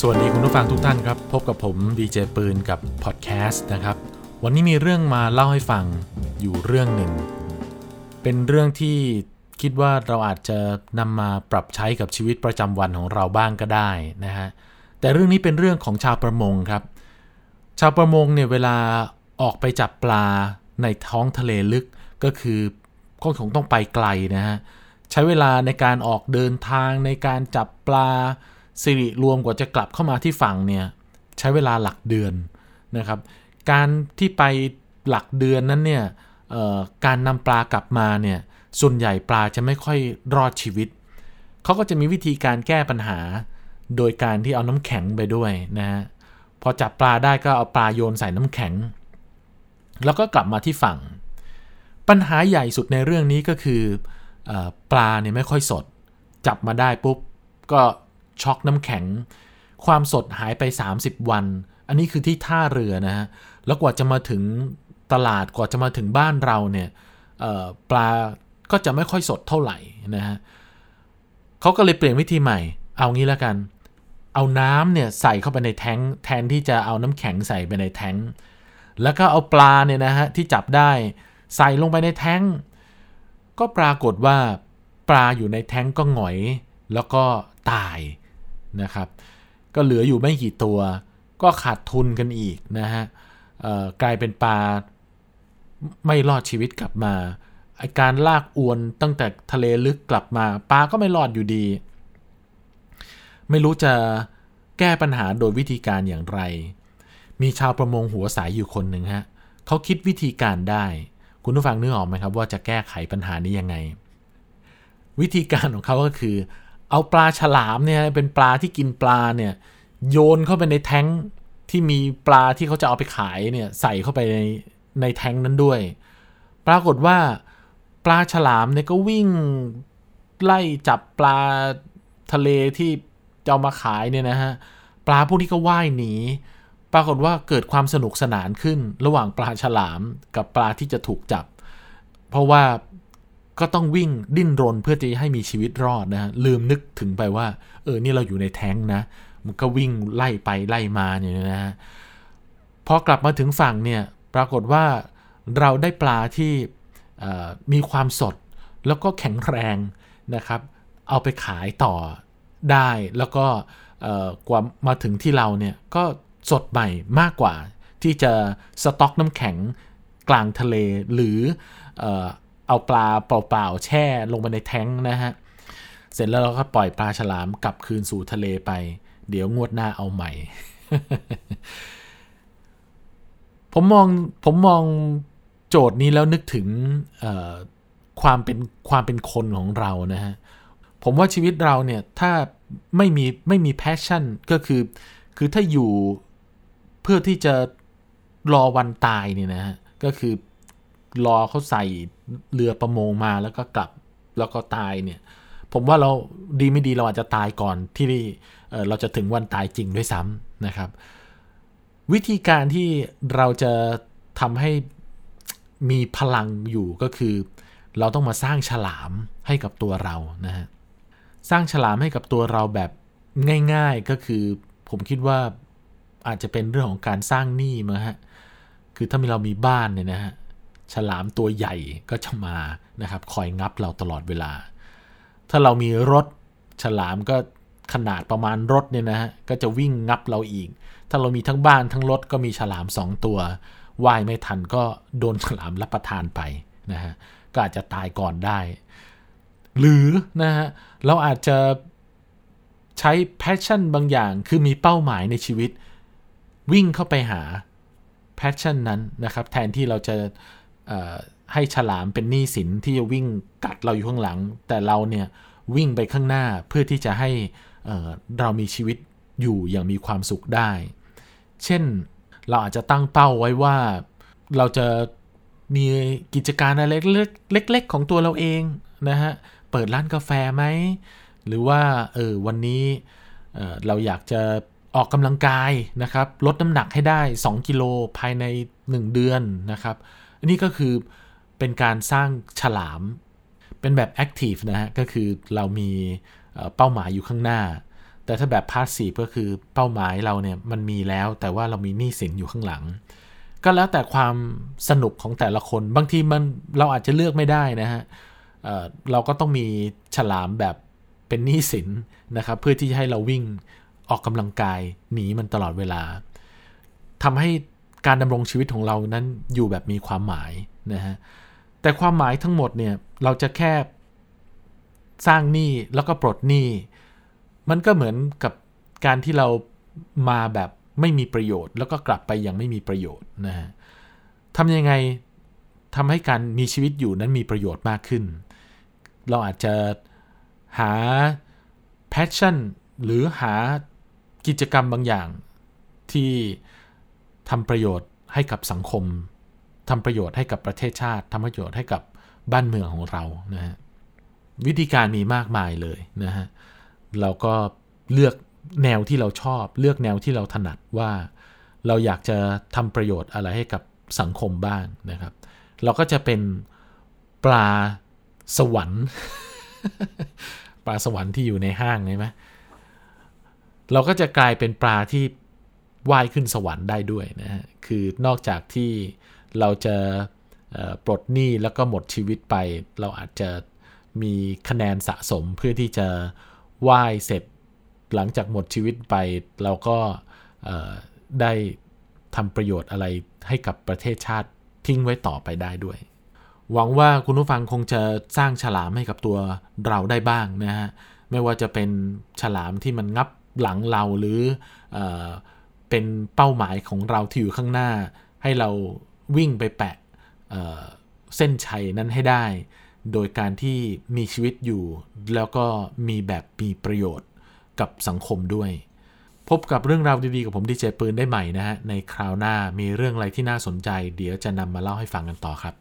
สวัสดีคุณผู้ฟังทุกท่านครับ พบกับผมดีเจปืนกับพอดแคสต์นะครับ วันนี้มีเรื่องมาเล่าให้ฟังอยู่เรื่องหนึ่ง เป็นเรื่องที่คิดว่าเราอาจจะนำมาปรับใช้กับชีวิตประจำวันของเราบ้างก็ได้นะฮะแต่เรื่องนี้เป็นเรื่องของชาวประมงครับ ชาวประมงเนี่ยเวลาออกไปจับปลาในท้องทะเลลึกก็คือก็คงต้องไปไกลนะฮะใช้เวลาในการออกเดินทางในการจับปลา สิริรวมกว่าจะกลับเข้ามาที่ฝั่งเนี่ยใช้เวลาหลักเดือนนะครับ การที่ไปหลักเดือนนั้นเนี่ยการนำปลากลับมาเนี่ยส่วนใหญ่ปลาจะไม่ค่อยรอดชีวิต เขาก็จะมีวิธีการแก้ปัญหา โดยการที่เอาน้ำแข็งไปด้วยนะฮะพอจับปลาได้ก็เอาปลาโยนใส่น้ำแข็ง แล้วก็กลับมาที่ฝั่ง ปัญหาใหญ่สุดในเรื่องนี้ก็คืออปลาเนี่ยไม่ค่อยสด จับมาได้ปุ๊บก็ ช็อกน้ำแข็ง ความสดหายไป 30 วัน อันนี้คือที่ท่าเรือนะฮะ แล้วกว่าจะมาถึงตลาดกว่าจะมาถึงบ้านเราเนี่ยปลาก็จะไม่ค่อยสดเท่าไหร่นะฮะเขาก็เลยเปลี่ยนวิธีใหม่ เอางี้แล้วกัน เอาน้ำเนี่ยใส่เข้าไปในแท้งแทนที่จะเอาน้ำแข็งใส่ไปในแท้งแล้วก็เอาปลาเนี่ยนะฮะที่จับได้ใส่ลงไปในแท้งก็ปรากฏว่าปลาอยู่ในแท้งก็หงอย แล้วก็ตาย นะครับ ก็เหลืออยู่ไม่กี่ตัว ก็ขาดทุนกันอีกนะฮะกลายเป็นปลาไม่รอดชีวิตกลับมาการลากอวนตั้งแต่ทะเลลึกกลับมาปลาก็ไม่รอดอยู่ดี ไม่รู้จะแก้ปัญหาโดยวิธีการอย่างไร มีชาวประมงหัวสายอยู่คนหนึ่งฮะเขาคิดวิธีการได้ คุณผู้ฟังนึกออกไหมครับว่าจะแก้ไขปัญหานี้ยังไง วิธีการของเขาก็คือ เอาปลาฉลามเนี่ยเป็นปลาที่กินปลาเนี่ยโยนเข้าไปในแท้งที่มีปลาที่เขาจะเอาไปขายเนี่ยใส่เข้าไปในในแท้งนั้นด้วย ปรากฏว่าปลาฉลามเนี่ยก็วิ่งไล่จับปลาทะเลที่จะเอามาขายเนี่ยนะฮะปลาพวกนี้ก็ว่ายหนี ปรากฏว่าเกิดความสนุกสนานขึ้นระหว่างปลาฉลามกับปลาที่จะถูกจับ เพราะว่า ก็ต้องวิ่งดิ้นรนเพื่อจะให้มีชีวิตรอดนะฮะลืมนึกถึงไปว่า เออนี่เราอยู่ในแท้งนะ มันก็วิ่งไล่ไปไล่มาเนี่ยนะฮะพอกลับมาถึงฝั่งเนี่ยปรากฏว่าเราได้ปลาที่มีความสดแล้วก็แข็งแรงนะครับ เอาไปขายต่อได้แล้วก็กว่ามาถึงที่เราเนี่ยก็สดใหม่มากกว่าที่จะสต็อกน้ำแข็งกลางทะเลหรือ เอาปลาเปล่าๆแช่ลงไปในแท้งนะฮะ เสร็จแล้วเราก็ปล่อยปลาฉลามกลับคืนสู่ทะเลไป เดี๋ยวงวดหน้าเอาใหม่ ผมมองผมมองโจทย์นี้แล้วนึกถึงความเป็นความเป็นคนของเรานะฮะ ผมว่าชีวิตเราเนี่ยถ้าไม่มีไม่มีแพชชั่นก็คือ คือถ้าอยู่เพื่อที่จะรอวันตายเนี่ยนะฮะ ก็คือ รอเขาใส่เรือประมงมาแล้วก็กลับแล้วก็ตายเนี่ย ผมว่าเราดีไม่ดีเราอาจจะตายก่อนที่เราจะถึงวันตายจริงด้วยซ้ำนะครับ วิธีการที่เราจะทำให้มีพลังอยู่ก็คือ เราต้องมาสร้างฉลามให้กับตัวเรานะฮะสร้างฉลามให้กับตัวเราแบบง่าย ๆก็คือ ผมคิดว่าอาจจะเป็นเรื่องของการสร้างหนี้มาฮะคือถ้ามีเรามีบ้านเนี่ยนะฮะ ฉลามตัวใหญ่ก็จะมานะครับคอยงับเราตลอดเวลา ถ้าเรามีรถฉลามก็ขนาดประมาณรถเนี่ยนะฮะก็จะวิ่งงับเราอีก ถ้าเรามีทั้งบ้านทั้งรถก็มีฉลามสองตัวว่ายไม่ทันก็โดนฉลามรับประทานไปนะฮะก็อาจจะตายก่อนได้ หรือนะฮะเราอาจจะใช้ passion บางอย่างคือมีเป้าหมายในชีวิต วิ่งเข้าไปหา passion นั้นนะครับแทนที่เราจะ ให้ฉลามเป็นหนี้สินที่จะวิ่งกัดเราอยู่ข้างหลัง แต่เราเนี่ยวิ่งไปข้างหน้าเพื่อที่จะให้เรามีชีวิตอยู่อย่างมีความสุขได้ เช่นเราอาจจะตั้งเป้าไว้ว่าเราจะมีกิจการอะไรเล็ก ๆ ของตัวเราเองนะฮะ เปิดร้านกาแฟไหม หรือว่าเออวันนี้เเราอยากจะออกกำลังกายนะครับ ลดน้ำหนักให้ได้ 2 กิโลภายใน 1 เดือนนะครับ อันนี้ก็คือเป็นการสร้างฉลาม เป็นแบบ active นะฮะ ก็คือเรามีเป้าหมายอยู่ข้างหน้า แต่ถ้าแบบ passive ก็คือเป้าหมายเราเนี่ยมันมีแล้วแต่ว่าเรามีหนี้สินอยู่ข้างหลัง ก็แล้วแต่ความสนุกของแต่ละคน บางทีมันเราอาจจะเลือกไม่ได้นะฮะเราก็ต้องมีฉลามแบบเป็นหนี้สินนะครับเพื่อที่จะให้เราวิ่งออกกำลังกายหนีมันตลอดเวลาทำให้ การดำรงชีวิตของเรานั้นอยู่แบบมีความหมายนะฮะแต่ความหมายทั้งหมดเนี่ยเราจะแค่สร้างหนี้แล้วก็ปลดหนี้มันก็เหมือนกับการที่เรามาแบบไม่มีประโยชน์ แล้วก็กลับไปยังไม่มีประโยชน์นะฮะทำยังไงทำให้การมีชีวิตอยู่นั้นมีประโยชน์มากขึ้น เราอาจจะหา passion หรือหากิจกรรมบางอย่างที่ ทำประโยชน์ให้กับสังคมทำประโยชน์ให้กับประเทศชาติทำประโยชน์ให้กับบ้านเมืองของเรานะฮะวิธีการมีมากมายเลยนะฮะเราก็เลือกแนวที่เราชอบ เลือกแนวที่เราถนัดว่า เราอยากจะทำประโยชน์อะไรให้กับสังคมบ้างนะครับ เราก็จะเป็นปลาสวรรค์ ปลาสวรรค์ที่อยู่ในห้างใช่ไหมเราก็จะกลายเป็นปลาที่ ว่ายขึ้นสวรรค์ได้ด้วยนะฮะคือนอกจากที่เราจะปลดหนี้แล้วก็หมดชีวิตไป เราอาจจะมีคะแนนสะสมเพื่อที่จะว่ายเสร็จหลังจากหมดชีวิตไป เราก็ได้ทำประโยชน์อะไรให้กับประเทศชาติทิ้งไว้ต่อไปได้ด้วย หวังว่าคุณผู้ฟังคงจะสร้างฉลามให้กับตัวเราได้บ้างนะฮะ ไม่ว่าจะเป็นฉลามที่มันงับหลังเราหรืออ เป็นเป้าหมายของเราที่อยู่ข้างหน้า ให้เราวิ่งไปแปะเเส้นชัยนั้นให้ได้ โดยการที่มีชีวิตอยู่ แล้วก็มีแบบมีประโยชน์กับสังคมด้วย พบกับเรื่องราวดีๆ กับผมดีเจปืนได้ใหม่นะฮะ ในคราวหน้ามีเรื่องอะไรที่น่าสนใจ เดี๋ยวจะนำมาเล่าให้ฟังกันต่อครับ